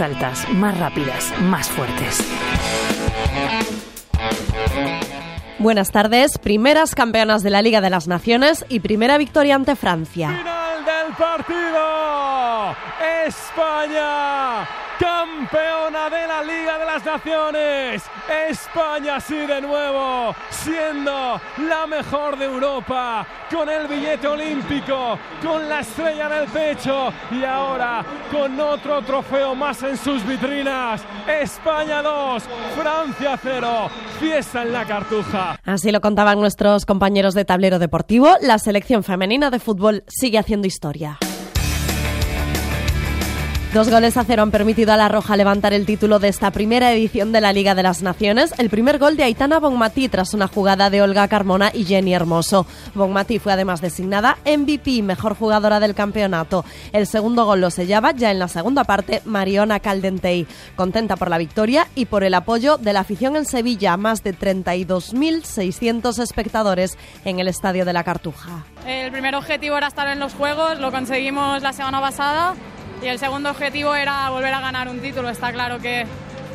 más altas, más rápidas, más fuertes. Buenas tardes, primeras campeonas de la Liga de las Naciones y primera victoria ante Francia. Final del partido. España campeona de la Liga de las Naciones. España sí de nuevo, siendo la mejor de Europa, con el billete olímpico, con la estrella en el pecho y ahora con otro trofeo más en sus vitrinas. España 2, Francia 0, fiesta en la cartuja. Así lo contaban nuestros compañeros de tablero deportivo, la selección femenina de fútbol sigue haciendo historia. Dos goles a cero han permitido a La Roja levantar el título de esta primera edición de la Liga de las Naciones. El primer gol de Aitana Bonmatí tras una jugada de Olga Carmona y Jenny Hermoso. Bonmatí fue además designada MVP, mejor jugadora del campeonato. El segundo gol lo sellaba ya en la segunda parte Mariona Caldentey. Contenta por la victoria y por el apoyo de la afición en Sevilla, más de 32.600 espectadores en el Estadio de la Cartuja. El primer objetivo era estar en los Juegos, lo conseguimos la semana pasada y el segundo objetivo era volver a ganar un título. Está claro que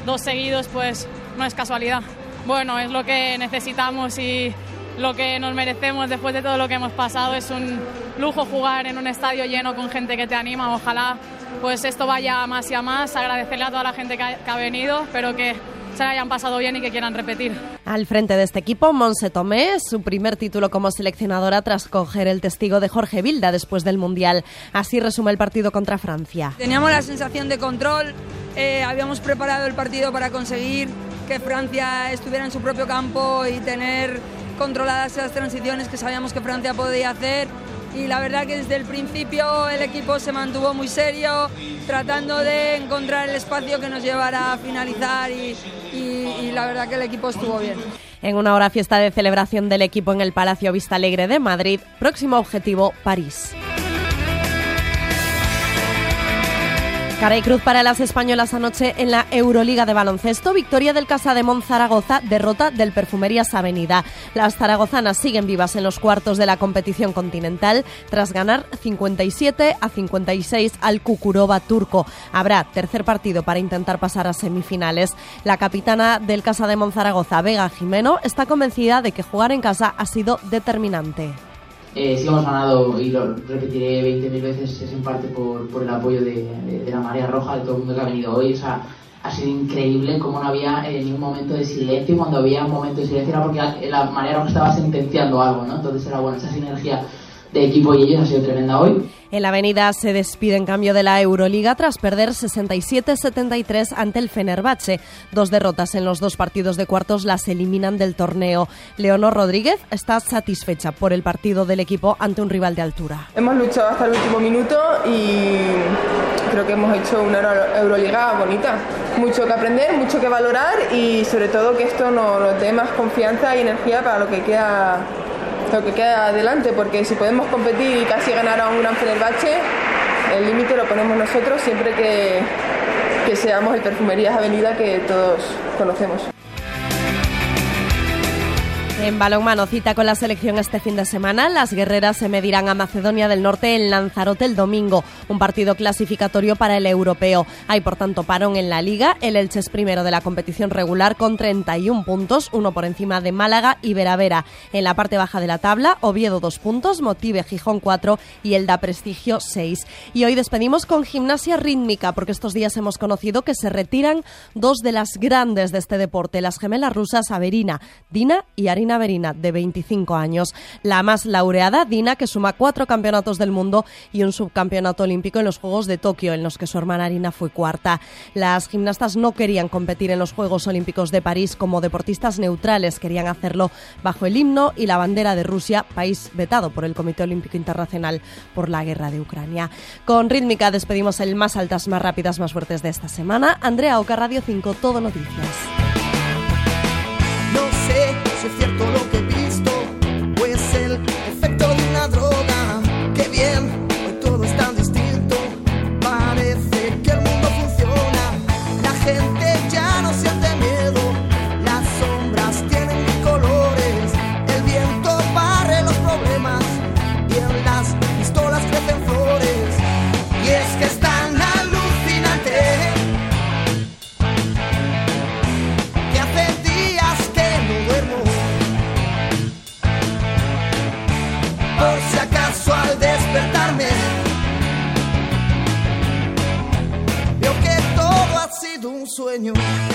dos seguidos pues no es casualidad. Bueno, es lo que necesitamos y lo que nos merecemos después de todo lo que hemos pasado. Es un lujo jugar en un estadio lleno con gente que te anima. Ojalá pues esto vaya más y a más. Agradecerle a toda la gente que ha, que ha venido, pero que se la hayan pasado bien y que quieran repetir. Al frente de este equipo, Monse Tomé, su primer título como seleccionadora tras coger el testigo de Jorge Vilda después del Mundial. Así resume el partido contra Francia. Teníamos la sensación de control, eh, habíamos preparado el partido para conseguir que Francia estuviera en su propio campo y tener controladas las transiciones que sabíamos que Francia podía hacer y la verdad que desde el principio el equipo se mantuvo muy serio, tratando de encontrar el espacio que nos llevara a finalizar y, la verdad que el equipo estuvo bien. En una hora fiesta de celebración del equipo en el Palacio Vista Alegre de Madrid, próximo objetivo París. Cara y cruz para las españolas anoche en la Euroliga de baloncesto. Victoria del Casa de Zaragoza, derrota del Perfumerías Avenida. Las zaragozanas siguen vivas en los cuartos de la competición continental tras ganar 57 a 56 al Kukurova turco. Habrá tercer partido para intentar pasar a semifinales. La capitana del Casa de Zaragoza, Vega Jimeno, está convencida de que jugar en casa ha sido determinante. Eh, si hemos ganado, y lo repetiré 20.000 veces, es en parte por, por el apoyo de, de, la Marea Roja, de todo el mundo que ha venido hoy. O sea, ha sido increíble cómo no había eh, ni momento de silencio. Cuando había un momento de silencio era porque la, la Marea Roja estaba sentenciando algo, ¿no? Entonces era bueno, esa sinergia de equipo y ellos ha sido tremenda hoy. En la avenida se despide en cambio de la Euroliga tras perder 67-73 ante el Fenerbahce. Dos derrotas en los dos partidos de cuartos las eliminan del torneo. Leonor Rodríguez está satisfecha por el partido del equipo ante un rival de altura. Hemos luchado hasta el último minuto y creo que hemos hecho una Euroliga bonita. Mucho que aprender, mucho que valorar y sobre todo que esto nos, nos dé más confianza y energía para lo que queda lo que queda adelante, porque si podemos competir y casi ganar a un gran Fenerbahce, el límite lo ponemos nosotros siempre que, que seamos el Perfumerías Avenida que todos conocemos. En balonmano, cita con la selección este fin de semana. Las guerreras se medirán a Macedonia del Norte en Lanzarote el domingo, un partido clasificatorio para el europeo. Hay, por tanto, parón en la liga. El Elche es primero de la competición regular con 31 puntos, uno por encima de Málaga y Veravera. En la parte baja de la tabla, Oviedo dos puntos, Motive Gijón 4 y el da Prestigio 6. Y hoy despedimos con gimnasia rítmica, porque estos días hemos conocido que se retiran dos de las grandes de este deporte, las gemelas rusas Averina, Dina y Arina Verina, de 25 años. La más laureada, Dina, que suma cuatro campeonatos del mundo y un subcampeonato olímpico en los Juegos de Tokio, en los que su hermana Arina fue cuarta. Las gimnastas no querían competir en los Juegos Olímpicos de París como deportistas neutrales, querían hacerlo bajo el himno y la bandera de Rusia, país vetado por el Comité Olímpico Internacional por la guerra de Ucrania. Con rítmica despedimos el más altas, más rápidas, más fuertes de esta semana. Andrea Oca, Radio 5, Todo Noticias. Es cierto lo que sueño.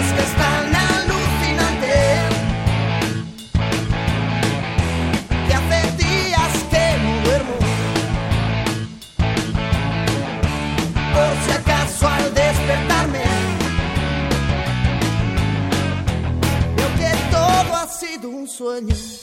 Que está na luz final de. Que hace días que no dormo. O sea, casual despertarme. Meu que todo ha sido un sueño.